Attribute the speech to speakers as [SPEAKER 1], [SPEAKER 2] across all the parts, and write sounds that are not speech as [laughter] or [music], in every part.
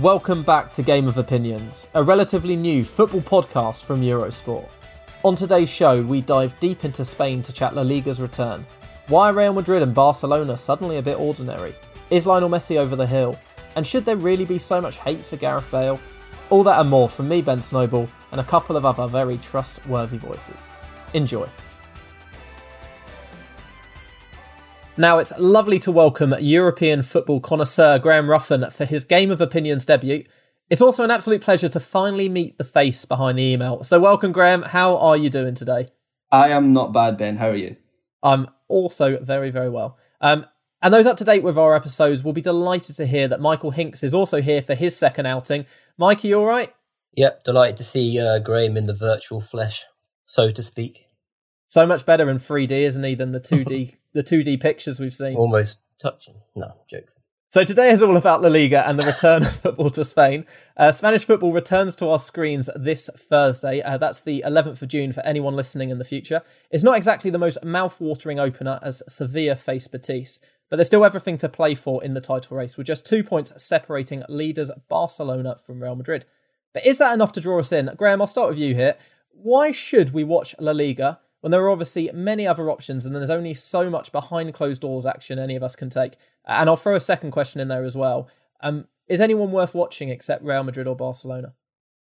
[SPEAKER 1] Welcome back to Game of Opinions, a relatively new football podcast from Eurosport. On today's show, we dive deep into Spain to chat La Liga's return. Why are Real Madrid and Barcelona suddenly a bit ordinary? Is Lionel Messi over the hill? And should there really be so much hate for Gareth Bale? All that and more from me, Ben Snowball, and a couple of other very trustworthy voices. Enjoy. Now, it's lovely to welcome European football connoisseur Graham Ruffin for his Game of Opinions debut. It's also an absolute pleasure to finally meet the face behind the email. So, welcome, Graham. How are you doing today?
[SPEAKER 2] I am not bad, Ben. How are you?
[SPEAKER 1] I'm also very, very well. Um, and those up to date with our episodes will be delighted to hear that Michael Hinks is also here for his second outing. Mike, are you all right?
[SPEAKER 3] Yep, delighted to see uh, Graham in the virtual flesh, so to speak.
[SPEAKER 1] So much better in 3D, isn't he, than the 2D [laughs] the 2D pictures we've seen.
[SPEAKER 3] Almost touching. No, jokes.
[SPEAKER 1] So today is all about La Liga and the return of football to Spain. Uh, Spanish football returns to our screens this Thursday. Uh, that's the 11th of June for anyone listening in the future. It's not exactly the most mouth-watering opener as Sevilla face Betis, but there's still everything to play for in the title race, with just two points separating leaders Barcelona from Real Madrid. But is that enough to draw us in? Graham, I'll start with you here. Why should we watch La Liga when there are obviously many other options and there's only so much behind closed doors action any of us can take. And I'll throw a second question in there as well. Um, is anyone worth watching except Real Madrid or Barcelona?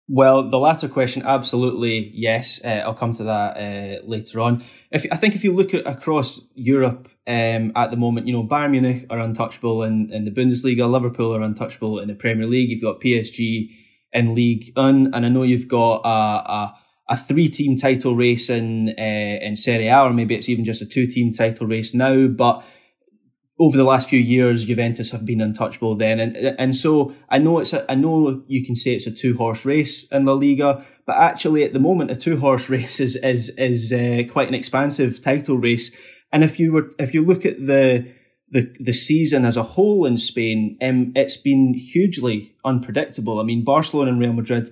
[SPEAKER 2] Well, the latter question, absolutely yes. Uh, I'll come to that uh, later on. If I think if you look at across Europe um, at the moment, you know Bayern Munich are untouchable in, in the Bundesliga, Liverpool are untouchable in the Premier League. You've got PSG in League One, and I know you've got a, a a three team title race in uh, in Serie A, or maybe it's even just a two team title race now. But over the last few years, Juventus have been untouchable then, and and so I know it's a, I know you can say it's a two horse race in La Liga, but actually at the moment a two horse [laughs] race is is is uh, quite an expansive title race. And if you were if you look at the the the season as a whole in Spain, um, it's been hugely unpredictable. I mean, Barcelona and Real Madrid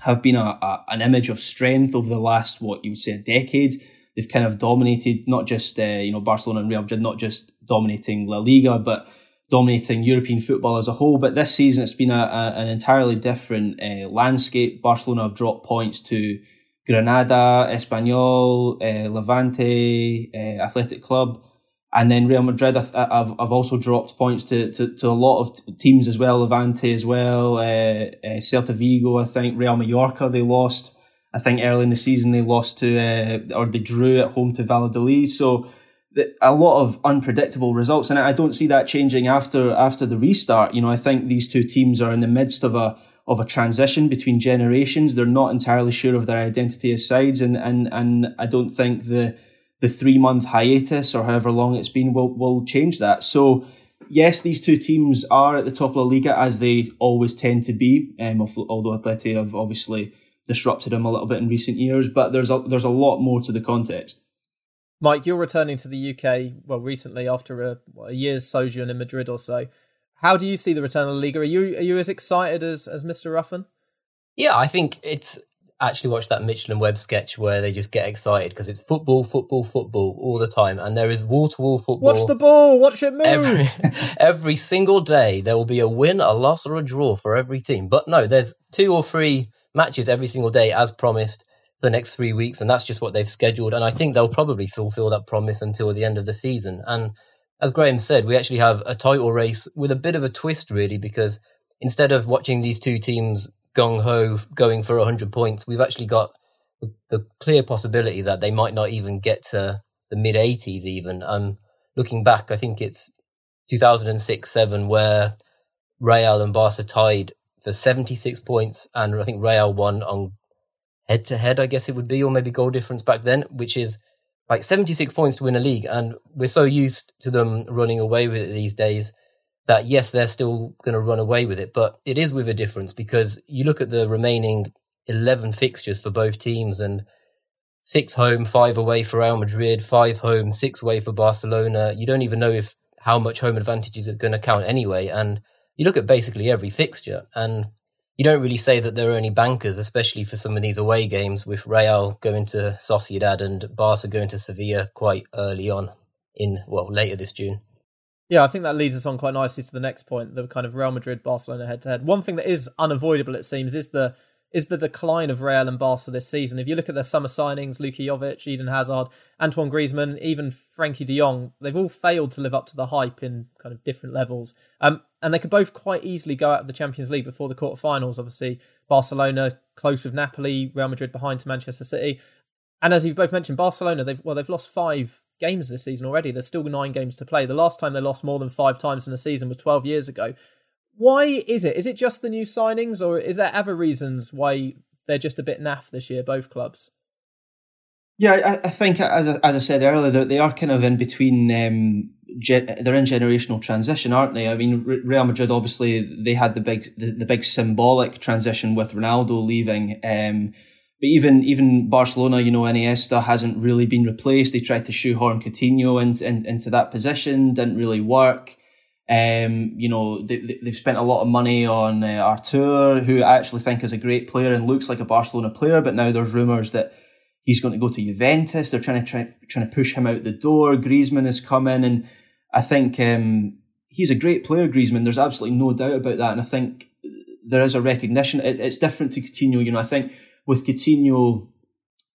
[SPEAKER 2] have been a, a, an image of strength over the last what you would say a decade. They've kind of dominated not just uh, you know Barcelona and Real Madrid, not just dominating La Liga, but dominating European football as a whole. But this season, it's been a, a an entirely different uh, landscape. Barcelona have dropped points to Granada, Espanyol, uh, Levante, uh, Athletic Club. And then Real Madrid have, have, have also dropped points to, to, to a lot of teams as well, Levante as well, uh, uh, Celta Vigo, I think, Real Mallorca, they lost. I think early in the season they lost to, uh, or they drew at home to Valladolid. So the, a lot of unpredictable results. And I don't see that changing after, after the restart. You know, I think these two teams are in the midst of a, of a transition between generations. They're not entirely sure of their identity as sides. And, and, and I don't think the, the three month hiatus or however long it's been will, will change that. So, yes, these two teams are at the top of the Liga as they always tend to be, um, although Atleti have obviously disrupted them a little bit in recent years, but there's a, there's a lot more to the context.
[SPEAKER 1] Mike, you're returning to the UK, well, recently after a, a year's sojourn in Madrid or so. How do you see the return of the Liga? Are you are you as excited as, as Mr. Ruffin?
[SPEAKER 3] Yeah, I think it's actually watched that Mitchell and Webb sketch where they just get excited because it's football, football, football all the time, and there is wall to wall football.
[SPEAKER 1] Watch the ball, watch it move.
[SPEAKER 3] Every, [laughs] every single day there will be a win, a loss, or a draw for every team. But no, there's two or three matches every single day as promised for the next three weeks, and that's just what they've scheduled. And I think they'll probably fulfill that promise until the end of the season. And as Graham said, we actually have a title race with a bit of a twist, really, because instead of watching these two teams gung ho going for 100 points, we've actually got the, the clear possibility that they might not even get to the mid 80s, even. Um, looking back, I think it's 2006 7 where Real and Barca tied for 76 points, and I think Real won on head to head, I guess it would be, or maybe goal difference back then, which is like 76 points to win a league. And we're so used to them running away with it these days that yes, they're still going to run away with it, but it is with a difference because you look at the remaining 11 fixtures for both teams and six home, five away for Real Madrid, five home, six away for Barcelona. You don't even know if how much home advantages is going to count anyway. And you look at basically every fixture and you don't really say that there are any bankers, especially for some of these away games with Real going to Sociedad and Barca going to Sevilla quite early on in, well, later this June.
[SPEAKER 1] Yeah, I think that leads us on quite nicely to the next point, the kind of Real Madrid Barcelona head to head. One thing that is unavoidable, it seems, is the is the decline of Real and Barca this season. If you look at their summer signings, Luka Jovic, Eden Hazard, Antoine Griezmann, even Frenkie de Jong, they've all failed to live up to the hype in kind of different levels. Um, and they could both quite easily go out of the Champions League before the quarterfinals. Obviously, Barcelona close with Napoli, Real Madrid behind to Manchester City. And as you've both mentioned, Barcelona, they've well, they've lost five games this season already. There's still nine games to play. The last time they lost more than five times in a season was 12 years ago. Why is it? Is it just the new signings, or is there other reasons why they're just a bit naff this year, both clubs?
[SPEAKER 2] Yeah, I, I think as I, as I said earlier, they are kind of in between. Um, they're in generational transition, aren't they? I mean, Real Madrid obviously they had the big the, the big symbolic transition with Ronaldo leaving. Um, but even even Barcelona, you know, Iniesta hasn't really been replaced. They tried to shoehorn Coutinho into in, into that position, didn't really work. Um, you know, they, they've spent a lot of money on uh, Artur, who I actually think is a great player and looks like a Barcelona player. But now there's rumours that he's going to go to Juventus. They're trying to try, trying to push him out the door. Griezmann is coming, and I think um, he's a great player. Griezmann, there's absolutely no doubt about that. And I think there is a recognition. It, it's different to Coutinho. You know, I think with Coutinho,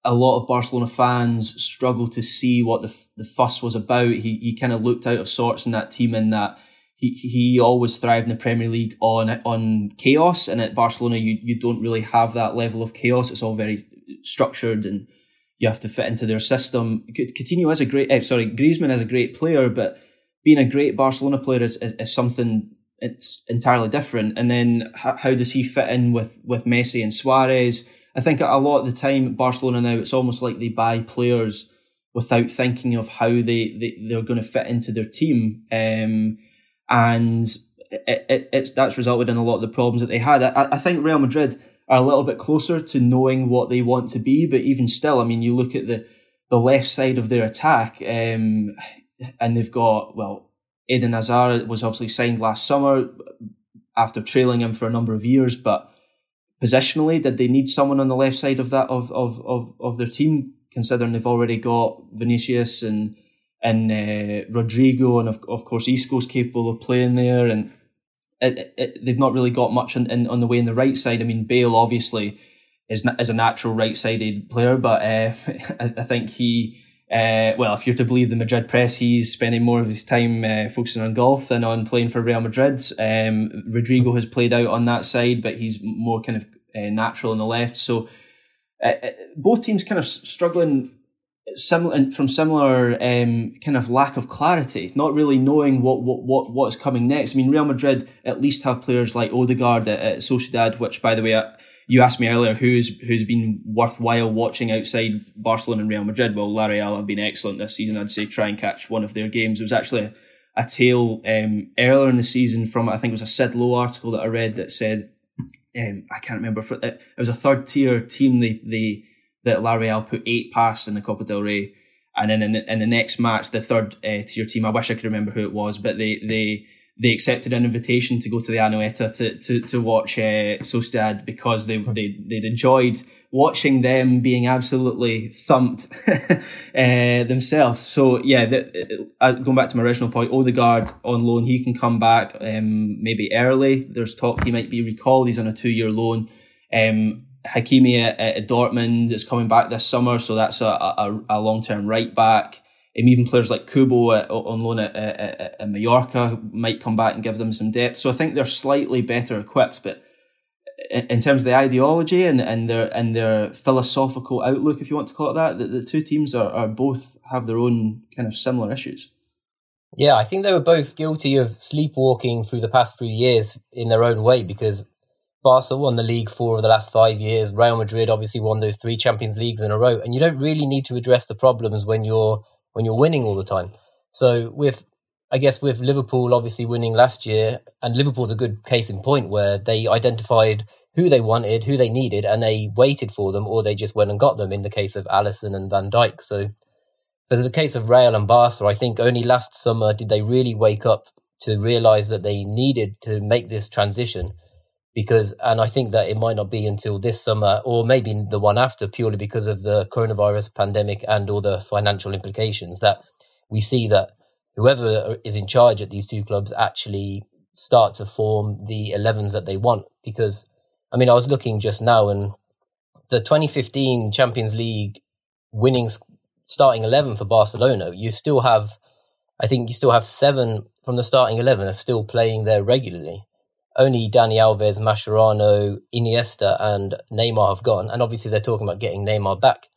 [SPEAKER 2] a lot of Barcelona fans struggle to see what the the fuss was about. He he kind of looked out of sorts in that team in that he he always thrived in the Premier League on on chaos, and at Barcelona you you don't really have that level of chaos. It's all very structured, and you have to fit into their system. Coutinho is a great, eh, sorry, Griezmann is a great player, but being a great Barcelona player is, is, is something it's entirely different. And then how, how does he fit in with with Messi and Suarez? I think a lot of the time Barcelona now it's almost like they buy players without thinking of how they, they they're going to fit into their team. Um, and it, it, it's that's resulted in a lot of the problems that they had. I, I think Real Madrid are a little bit closer to knowing what they want to be, but even still, I mean, you look at the the left side of their attack, um, and they've got well, Eden Hazard was obviously signed last summer after trailing him for a number of years, but positionally, did they need someone on the left side of that of of of, of their team? Considering they've already got Vinicius and and uh, Rodrygo, and of, of course Isco's capable of playing there, and it, it, they've not really got much in, on the way in the right side. I mean, Bale obviously is is a natural right sided player, but uh, [laughs] I, I, think he. Uh, well, if you're to believe the Madrid press, he's spending more of his time uh, focusing on golf than on playing for Real Madrid. Um, Rodrygo has played out on that side, but he's more kind of uh, natural on the left. So uh, uh, both teams kind of struggling similar from similar um, kind of lack of clarity, not really knowing what what what what's coming next. I mean, Real Madrid at least have players like Odegaard at, at Sociedad, which, by the way, you asked me earlier who's who's been worthwhile watching outside Barcelona and Real Madrid. Well, La Real have been excellent this season. I'd say try and catch one of their games. It was actually a, tale um, earlier in the season from I think it was a Sid Lowe article that I read that said um, I can't remember. For, it was a third tier team. They they that La Real put eight past in the Copa del Rey, and then in the, in the next match, the third uh, tier team. I wish I could remember who it was, but they they they accepted an invitation to go to the Anoeta to to to watch uh, Sociedad because they they they'd enjoyed watching them being absolutely thumped [laughs] uh, themselves. So yeah, the, uh, going back to my original point, Odegaard on loan, he can come back um, maybe early. There's talk he might be recalled. He's on a two year loan. Um, Hakimi at, at, Dortmund is coming back this summer, so that's a, a, a long term right back. Even players like Kubo at, on loan at, at, at Mallorca might come back and give them some depth. So I think they're slightly better equipped, but in terms of the ideology and, and their and their philosophical outlook, if you want to call it that, the, the two teams are, are both have their own kind of similar issues.
[SPEAKER 3] Yeah, I think they were both guilty of sleepwalking through the past few years in their own way because Barca won the league four of the last five years. Real Madrid obviously won those three Champions Leagues in a row, and you don't really need to address the problems when you're when you're winning all the time. So with I guess with Liverpool obviously winning last year, and Liverpool's a good case in point where they identified who they wanted, who they needed, and they waited for them, or they just went and got them. In the case of Alisson and Van Dijk, so but in the case of Real and Barca, I think only last summer did they really wake up to realize that they needed to make this transition. Because, and I think that it might not be until this summer or maybe the one after, purely because of the coronavirus pandemic and all the financial implications, that we see that whoever is in charge at these two clubs actually start to form the 11s that they want. Because, I mean, I was looking just now and the 2015 Champions League winning starting 11 for Barcelona, you still have, I think you still have seven from the starting 11 are still playing there regularly. Only Dani Alves, Mascherano, Iniesta, and Neymar have gone. And obviously, they're talking about getting Neymar back.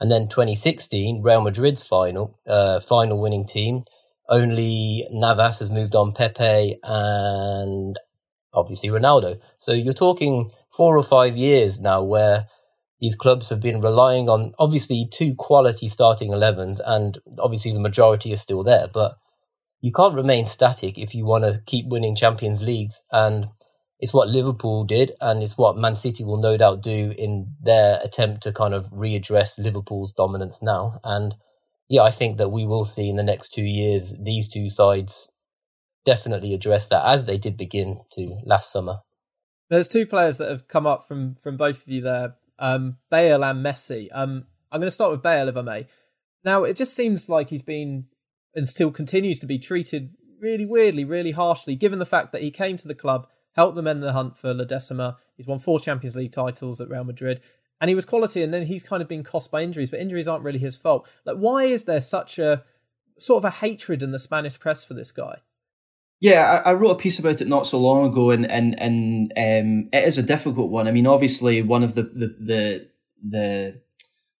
[SPEAKER 3] And then 2016, Real Madrid's final, uh, final winning team. Only Navas has moved on, Pepe, and obviously Ronaldo. So you're talking four or five years now where these clubs have been relying on obviously two quality starting 11s, and obviously the majority is still there. But you can't remain static if you want to keep winning Champions Leagues. And it's what Liverpool did, and it's what Man City will no doubt do in their attempt to kind of readdress Liverpool's dominance now. And yeah, I think that we will see in the next two years these two sides definitely address that as they did begin to last summer.
[SPEAKER 1] There's two players that have come up from from both of you there um, Bale and Messi. Um, I'm going to start with Bale, if I may. Now, it just seems like he's been and still continues to be treated really weirdly, really harshly, given the fact that he came to the club, helped them end the hunt for La Decima. He's won four Champions League titles at Real Madrid, and he was quality. And then he's kind of been cost by injuries, but injuries aren't really his fault. Like, why is there such a sort of a hatred in the Spanish press for this guy?
[SPEAKER 2] Yeah, I, wrote a piece about it not so long ago, and and and um, it is a difficult one. I mean, obviously, one of the the the the,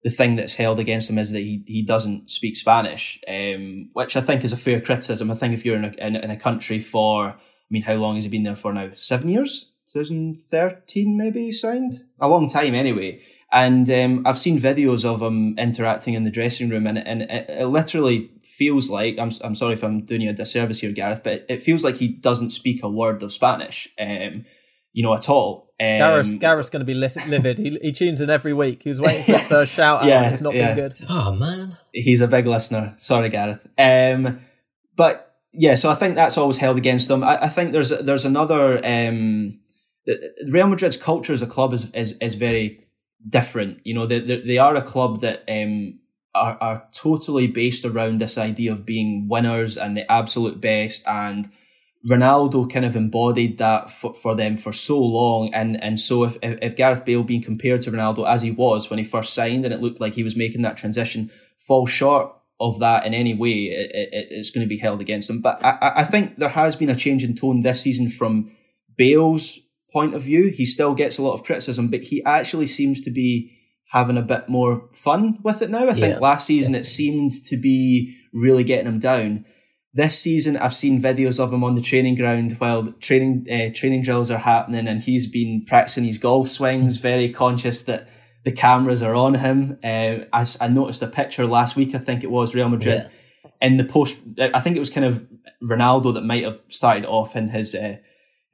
[SPEAKER 2] the thing that's held against him is that he, he doesn't speak Spanish, um, which I think is a fair criticism. I think if you're in a in, in a country for, I mean, how long has he been there for now? Seven years, 2013 maybe he signed a long time anyway. And um, I've seen videos of him interacting in the dressing room, and, and it, it, literally feels like I'm I'm sorry if I'm doing you a disservice here, Gareth, but it feels like he doesn't speak a word of Spanish, um, you know, at all. Um,
[SPEAKER 1] Gareth, Gareth's going to be livid. he, he tunes in every week. He was waiting for his [laughs] first shout out. Yeah, it's not yeah. been good.
[SPEAKER 3] Oh man,
[SPEAKER 2] he's a big listener. Sorry, Gareth. Um, but yeah, so I think that's always held against him. I, I think there's there's another. Um, Real Madrid's culture as a club is is, is very different. You know, they, they, they are a club that um, are, are totally based around this idea of being winners and the absolute best. And Ronaldo kind of embodied that for, for them for so long. And, and so if, if, Gareth Bale being compared to Ronaldo as he was when he first signed and it looked like he was making that transition fall short of that in any way, it, it, it's going to be held against him. But I, I think there has been a change in tone this season from Bale's point of view. He still gets a lot of criticism, but he actually seems to be having a bit more fun with it now. I think yeah. last season it seemed to be really getting him down. This season, I've seen videos of him on the training ground while training uh, training drills are happening, and he's been practicing his golf swings, very conscious that the cameras are on him. Uh, I, I noticed a picture last week, I think it was Real Madrid, yeah. in the post. I think it was kind of Ronaldo that might have started off in his uh,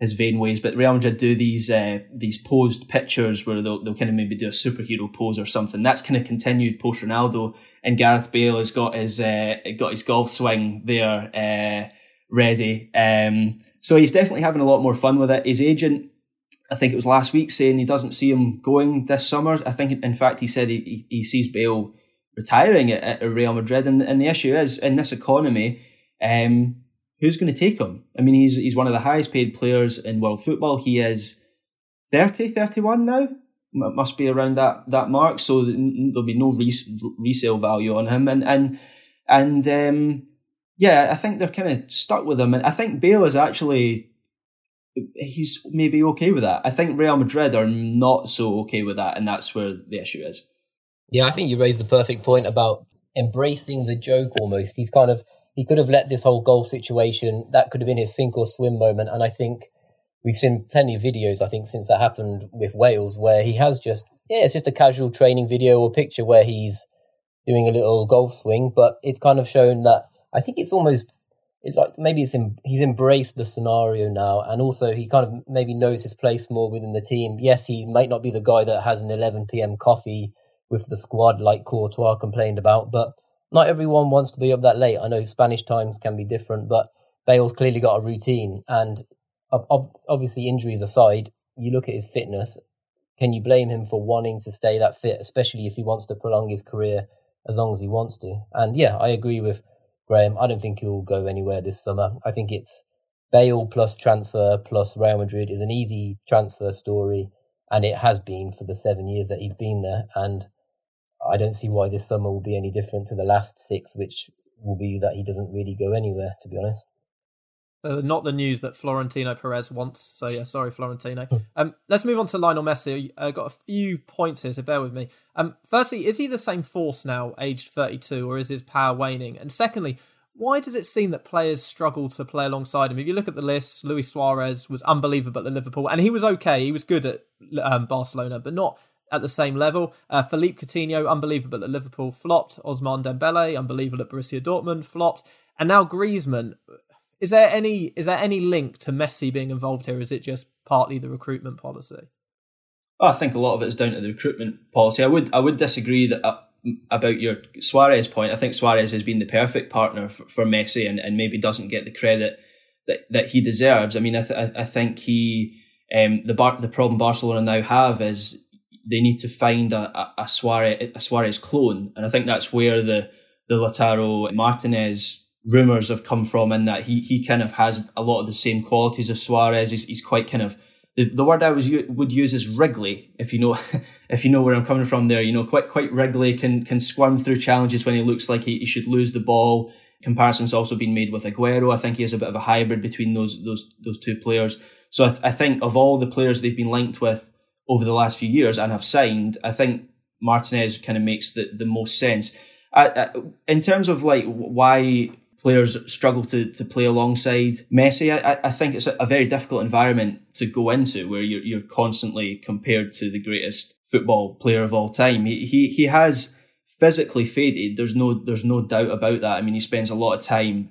[SPEAKER 2] his vain ways. But Real Madrid do these uh, these posed pictures where they'll, they'll kind of maybe do a superhero pose or something. That's kind of continued post Ronaldo, and Gareth Bale has got his uh, got his golf swing there uh, ready. Um, so he's definitely having a lot more fun with it. His agent. I think it was last week saying he doesn't see him going this summer. I think, in fact, he said he, he sees Bale retiring at, at Real Madrid. And, and the issue is, in this economy, um, who's going to take him? I mean, he's he's one of the highest paid players in world football. He is 30, 31 now. Must be around that that mark. So there'll be no res- resale value on him. And and And um, yeah, I think they're kind of stuck with him. And I think Bale is actually he's maybe okay with that. I think Real Madrid are not so okay with that, and that's where the issue is.
[SPEAKER 3] Yeah, I think you raised the perfect point about embracing the joke almost. He's kind of he could have let this whole goal situation that could have been his sink or swim moment, and I think we've seen plenty of videos. I think since that happened with Wales, where he has just yeah, it's just a casual training video or picture where he's doing a little golf swing, but it's kind of shown that I think it's almost it like maybe it's in, he's embraced the scenario now, and also he kind of maybe knows his place more within the team. Yes, he might not be the guy that has an 11 p.m. coffee with the squad like Courtois complained about, but not everyone wants to be up that late. I know Spanish times can be different, but Bale's clearly got a routine, and obviously injuries aside, you look at his fitness. Can you blame him for wanting to stay that fit, especially if he wants to prolong his career as long as he wants to? And yeah, I agree with Graham. I don't think he'll go anywhere this summer. I think it's Bale plus transfer plus Real Madrid is an easy transfer story, and it has been for the seven years that he's been there. And I don't see why this summer will be any different to the last six, which will be that he doesn't really go anywhere, to be honest.
[SPEAKER 1] Uh, not the news that Florentino Perez wants. So yeah, sorry, Florentino. [laughs] Um, let's move on to Lionel Messi. I uh, got a few points here, so bear with me. Um, firstly, is he the same force now, aged 32, or is his power waning? And secondly, why does it seem that players struggle to play alongside him? If you look at the list, Luis Suarez was unbelievable at Liverpool, and he was okay. He was good at um, Barcelona, but not at the same level. Uh, Philippe Coutinho, unbelievable at Liverpool, flopped. Ousmane Dembele, unbelievable at Borussia Dortmund, flopped. And now Griezmann, is there any is there any link to Messi being involved here? Is it just partly the recruitment policy?
[SPEAKER 2] I think a lot of it is down to the recruitment policy. I would I would disagree that uh, about your Suarez point. I think Suarez has been the perfect partner for, for Messi and, and maybe doesn't get the credit that, that he deserves. I mean, I, th- I think he um, the bar- the problem Barcelona now have is they need to find a, a, a Suarez a Suarez clone, and I think that's where the the Lautaro Martinez rumors have come from in that he he kind of has a lot of the same qualities of Suarez. He's, he's quite kind of the, the word I was would use is wriggly. If you know [laughs] if you know where I'm coming from there, you know quite quite wriggly can can squirm through challenges when he looks like he, he should lose the ball. Comparisons also been made with Aguero. I think he has a bit of a hybrid between those those those two players. So I, th- I think of all the players they've been linked with over the last few years and have signed, I think Martinez kind of makes the, the most sense. I, I, in terms of like why players struggle to, to play alongside Messi. I, I think it's a, a very difficult environment to go into where you're, you're constantly compared to the greatest football player of all time. He, he, he has physically faded. There's no, there's no doubt about that. I mean, he spends a lot of time.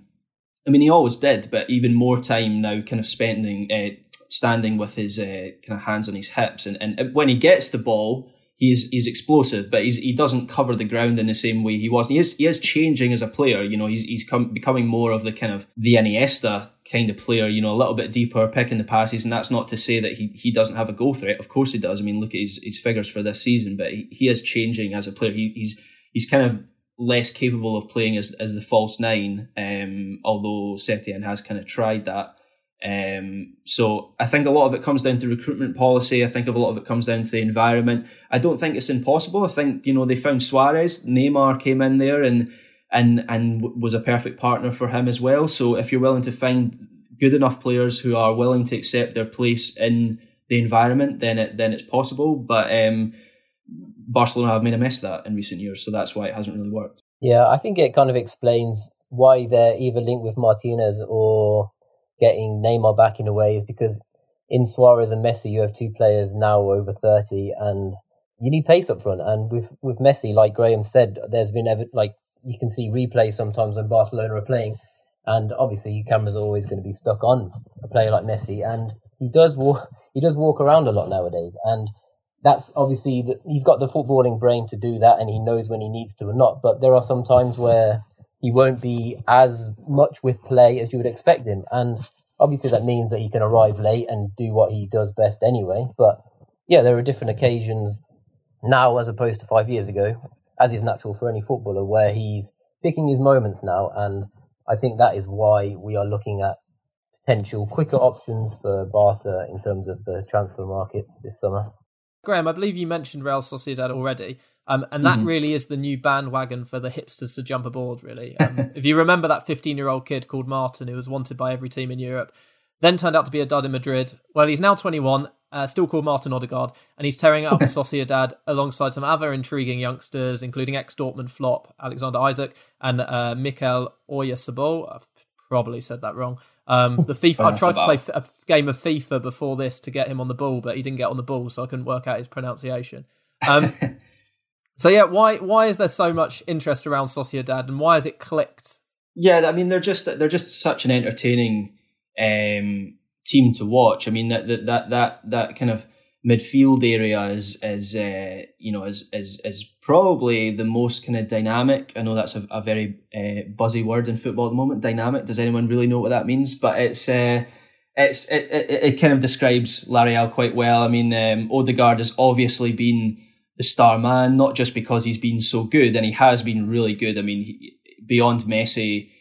[SPEAKER 2] I mean, he always did, but even more time now kind of spending, uh, standing with his uh, kind of hands on his hips. And, and when he gets the ball, he's he's explosive, but he's, he doesn't cover the ground in the same way he was. And he is he is changing as a player. You know, he's he's come, becoming more of the kind of the Iniesta kind of player. You know, a little bit deeper, picking the passes. And that's not to say that he he doesn't have a goal threat. Of course he does. I mean, look at his his figures for this season. But he, he is changing as a player. He, he's he's kind of less capable of playing as as the false nine. Um, although Setien has kind of tried that. Um, so I think a lot of it comes down to recruitment policy. I think of a lot of it comes down to the environment. I don't think it's impossible. I think, you know, they found Suarez, Neymar came in there and, and, and was a perfect partner for him as well. So if you're willing to find good enough players who are willing to accept their place in the environment, then it, then it's possible. But, um, Barcelona have made a mess of that in recent years. So that's why it hasn't really worked.
[SPEAKER 3] Yeah, I think it kind of explains why they're either linked with Martinez or getting Neymar back in a way is because in Suarez and Messi, you have two players now over 30 and you need pace up front. And with, with Messi, like Graham said, there's been ever, like you can see replay sometimes when Barcelona are playing. And obviously your camera's always going to be stuck on a player like Messi. And he does walk, he does walk around a lot nowadays. And that's obviously, the, he's got the footballing brain to do that and he knows when he needs to or not. But there are some times where he won't be as much with play as you would expect him. And obviously that means that he can arrive late and do what he does best anyway. But yeah, there are different occasions now as opposed to five years ago, as is natural for any footballer, where he's picking his moments now. And I think that is why we are looking at potential quicker options for Barca in terms of the transfer market this summer.
[SPEAKER 1] Graham, I believe you mentioned Real Sociedad already. Um, and that mm-hmm. really is the new bandwagon for the hipsters to jump aboard, really. Um, [laughs] if you remember that 15 year old kid called Martin who was wanted by every team in Europe, then turned out to be a dud in Madrid. Well, he's now 21, uh, still called Martin Odegaard, and he's tearing up [laughs] Sociedad alongside some other intriguing youngsters, including ex Dortmund flop Alexander Isak and uh, Mikel Oyarzabal. I probably said that wrong. Um, the FIFA. I tried to play a game of FIFA before this to get him on the ball, but he didn't get on the ball, so I couldn't work out his pronunciation. Um, [laughs] so yeah, why why is there so much interest around Sociedad, and why has it clicked?
[SPEAKER 2] Yeah, I mean they're just they're just such an entertaining um, team to watch. I mean that that that that, that kind of midfield area is is uh, you know is is is probably the most kind of dynamic. I know that's a, a very uh, buzzy word in football at the moment. Dynamic. Does anyone really know what that means? But it's. Uh, it's it, it, it kind of describes La Real quite well. I mean, um, Odegaard has obviously been the star man, not just because he's been so good, and he has been really good. I mean, he, beyond Messi,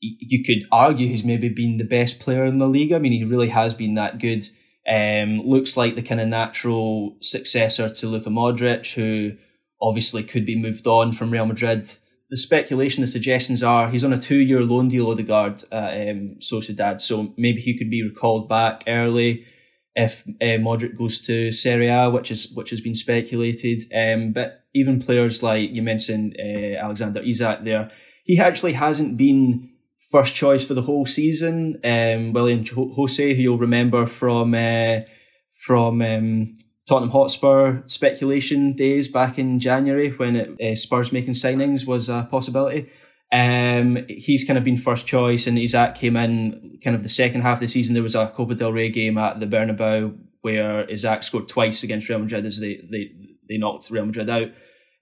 [SPEAKER 2] you could argue he's maybe been the best player in the league. I mean, he really has been that good. Um, looks like the kind of natural successor to Luka Modric, who obviously could be moved on from Real Madrid. The speculation, the suggestions are he's on a two-year loan deal, Odegaard, at um, Sociedad, so maybe he could be recalled back early if uh, Modric goes to Serie A, which is which has been speculated. Um, but even players like you mentioned, uh, Alexander Isak, there, he actually hasn't been first choice for the whole season. Um, Willian José, who you'll remember from uh, from um, Tottenham Hotspur speculation days back in January when it, uh, Spurs making signings was a possibility. Um, he's kind of been first choice, and Isak came in kind of the second half of the season. There was a Copa del Rey game at the Bernabeu where Isak scored twice against Real Madrid as they they they knocked Real Madrid out.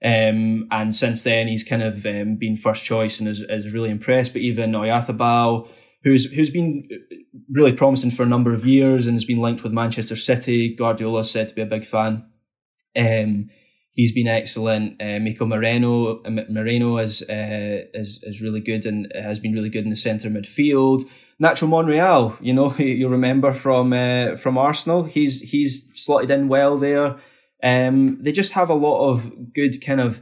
[SPEAKER 2] Um, and since then, he's kind of um, been first choice and is, is really impressed. But even Oyarzabal, who's who's been really promising for a number of years and has been linked with Manchester City. Guardiola said to be a big fan. Um, he's been excellent. Uh, Mikel Moreno, Merino is, uh, is is really good and has been really good in the centre midfield. Nacho Monreal, you know, [laughs] you'll remember from uh, from Arsenal. He's he's slotted in well there. Um, they just have a lot of good kind of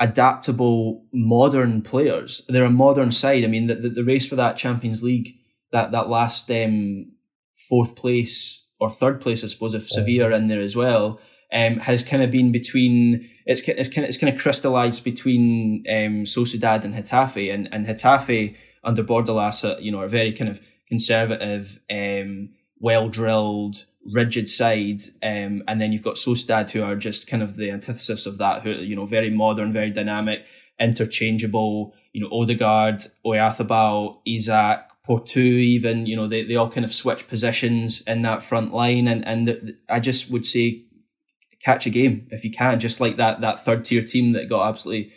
[SPEAKER 2] adaptable modern players. They're a modern side. I mean, the, the, the race for that Champions League, that, that last um, fourth place or third place, I suppose, if Sevilla are in there as well, um, has kind of been between, it's, it's kind of, it's kind of crystallized between um, Sociedad and Getafe. And, and Getafe under Bordalas, you know, are very kind of conservative, um, well drilled, rigid side, um, and then you've got Sociedad who are just kind of the antithesis of that, who you know very modern, very dynamic, interchangeable. You know, Odegaard, Oyarzabal, Isak, Portu, even you know they, they all kind of switch positions in that front line, and and I just would say catch a game if you can, just like that that third tier team that got absolutely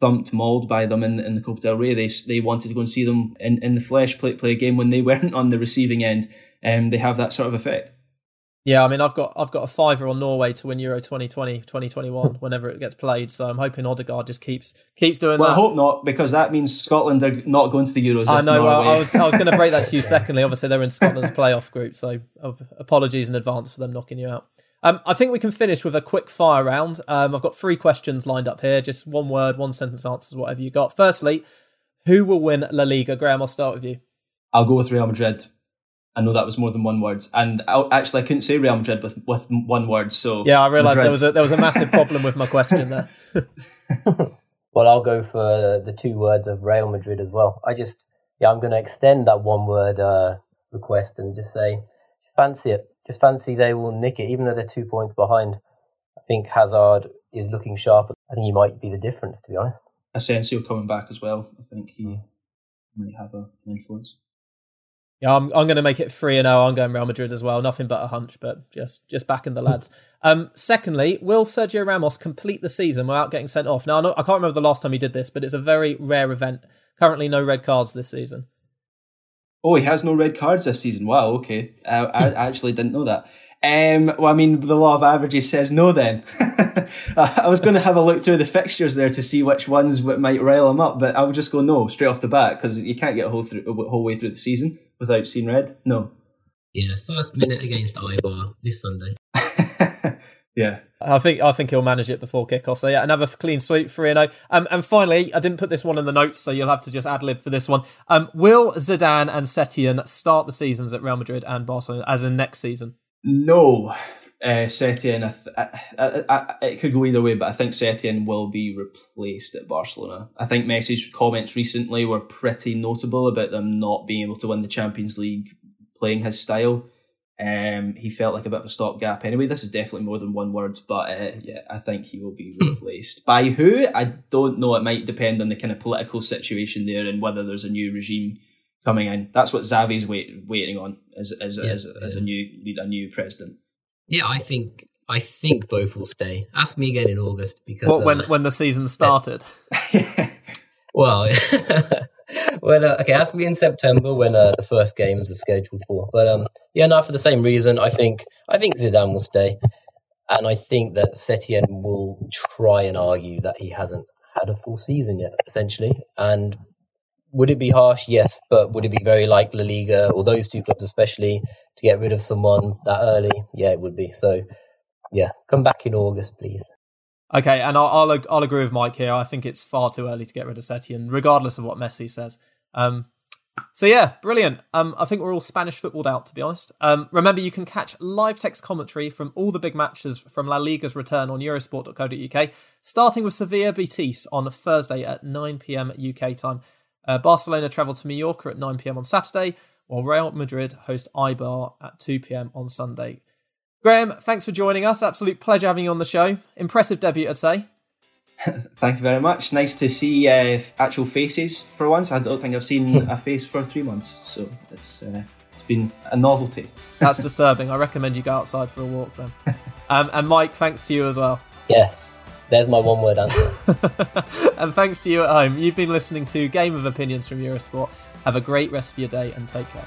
[SPEAKER 2] thumped, mauled by them in, in the Copa del Rey. They they wanted to go and see them in, in the flesh play play a game when they [laughs] weren't on the receiving end, and um, they have that sort of effect.
[SPEAKER 1] Yeah, I mean, I've got I've got a fiver on Norway to win Euro 2020, 2021 [laughs] whenever it gets played. So I'm hoping Odegaard just keeps keeps doing
[SPEAKER 2] well,
[SPEAKER 1] that.
[SPEAKER 2] Well, I hope not because that means Scotland are not going to the Euros.
[SPEAKER 1] I know. Well, I was I was going to break that to you. [laughs] Secondly, obviously they're in Scotland's playoff group, so apologies in advance for them knocking you out. Um, I think we can finish with a quick fire round. Um, I've got three questions lined up here, just one word, one sentence answers, whatever you got. Firstly, who will win La Liga? Graham, I'll start with you.
[SPEAKER 2] I'll go with Real Madrid. I know that was more than one word, and I, actually I couldn't say Real Madrid with with one word. So
[SPEAKER 1] yeah, I realised there was a there was a massive problem with my question there. [laughs]
[SPEAKER 3] well, I'll go for the two words of Real Madrid as well. I just yeah, I'm going to extend that one word uh, request and just say just fancy it. Just fancy they will nick it, even though they're two points behind. I think Hazard is looking sharp. I think he might be the difference, to be honest.
[SPEAKER 2] Asensio coming back as well. I think he might have a, an influence.
[SPEAKER 1] Yeah, I'm, I'm going to make it three and zero. Oh. I'm going Real Madrid as well. Nothing but a hunch, but just just backing the lads. Um, secondly, will Sergio Ramos complete the season without getting sent off? Now, I, I can't remember the last time he did this, but it's a very rare event. Currently, no red cards this season.
[SPEAKER 2] Oh, he has no red cards this season. Wow, okay. I, I [laughs] actually didn't know that. Um, well, I mean, the law of averages says no then. [laughs] I was going to have a look through the fixtures there to see which ones might rile him up, but I would just go no straight off the bat because you can't get a whole, through, a whole way through the season without seeing red. No.
[SPEAKER 3] Yeah, first minute against Eibar this Sunday. [laughs]
[SPEAKER 2] yeah.
[SPEAKER 1] I think I think he'll manage it before kickoff. So yeah, another clean sweep, three and zero. Um, and finally, I didn't put this one in the notes, so you'll have to just ad lib for this one. Um, will Zidane and Setien start the seasons at Real Madrid and Barcelona as in next season?
[SPEAKER 2] No, uh, Setien. I I, I, it could go either way, but I think Setien will be replaced at Barcelona. I think Messi's comments recently were pretty notable about them not being able to win the Champions League playing his style. Um, he felt like a bit of a stopgap. Anyway, this is definitely more than one word, but uh, yeah, I think he will be hmm. replaced by who? I don't know. It might depend on the kind of political situation there and whether there's a new regime coming in. That's what Xavi's wait, waiting on as as, yeah, as, yeah. as a new lead, a new president.
[SPEAKER 3] Yeah, I think I think both will stay. Ask me again in August because
[SPEAKER 1] what, when uh, when the season started. [laughs]
[SPEAKER 3] well, [laughs] well, uh, okay, ask me in September when uh, the first games are scheduled for. But um, yeah, no, for the same reason, I think I think Zidane will stay, and I think that Setien will try and argue that he hasn't had a full season yet, essentially. And would it be harsh? Yes, but would it be very like La Liga or those two clubs especially to get rid of someone that early? Yeah, it would be. So yeah, come back in August, please.
[SPEAKER 1] Okay, and I'll, I'll, I'll agree with Mike here. I think it's far too early to get rid of Setien, regardless of what Messi says. Um, so yeah, brilliant. Um, I think we're all Spanish footballed out, to be honest. Um, remember, you can catch live text commentary from all the big matches from La Liga's return on Eurosport.co.uk, starting with Sevilla Betis on Thursday at 9 pm UK time. Uh, Barcelona travel to Mallorca at 9 pm on Saturday, while Real Madrid host Eibar at 2 pm on Sunday. Graham, thanks for joining us. Absolute pleasure having you on the show. Impressive debut, I'd say. [laughs]
[SPEAKER 2] Thank you very much. Nice to see uh, actual faces for once. I don't think I've seen [laughs] a face for three months, so it's uh, it's been a novelty. [laughs]
[SPEAKER 1] That's disturbing. I recommend you go outside for a walk then. Um, and Mike, thanks to you as well.
[SPEAKER 3] Yes, there's my one word answer.
[SPEAKER 1] and thanks to you at home. You've been listening to Game of Opinions from Eurosport. Have a great rest of your day and take care.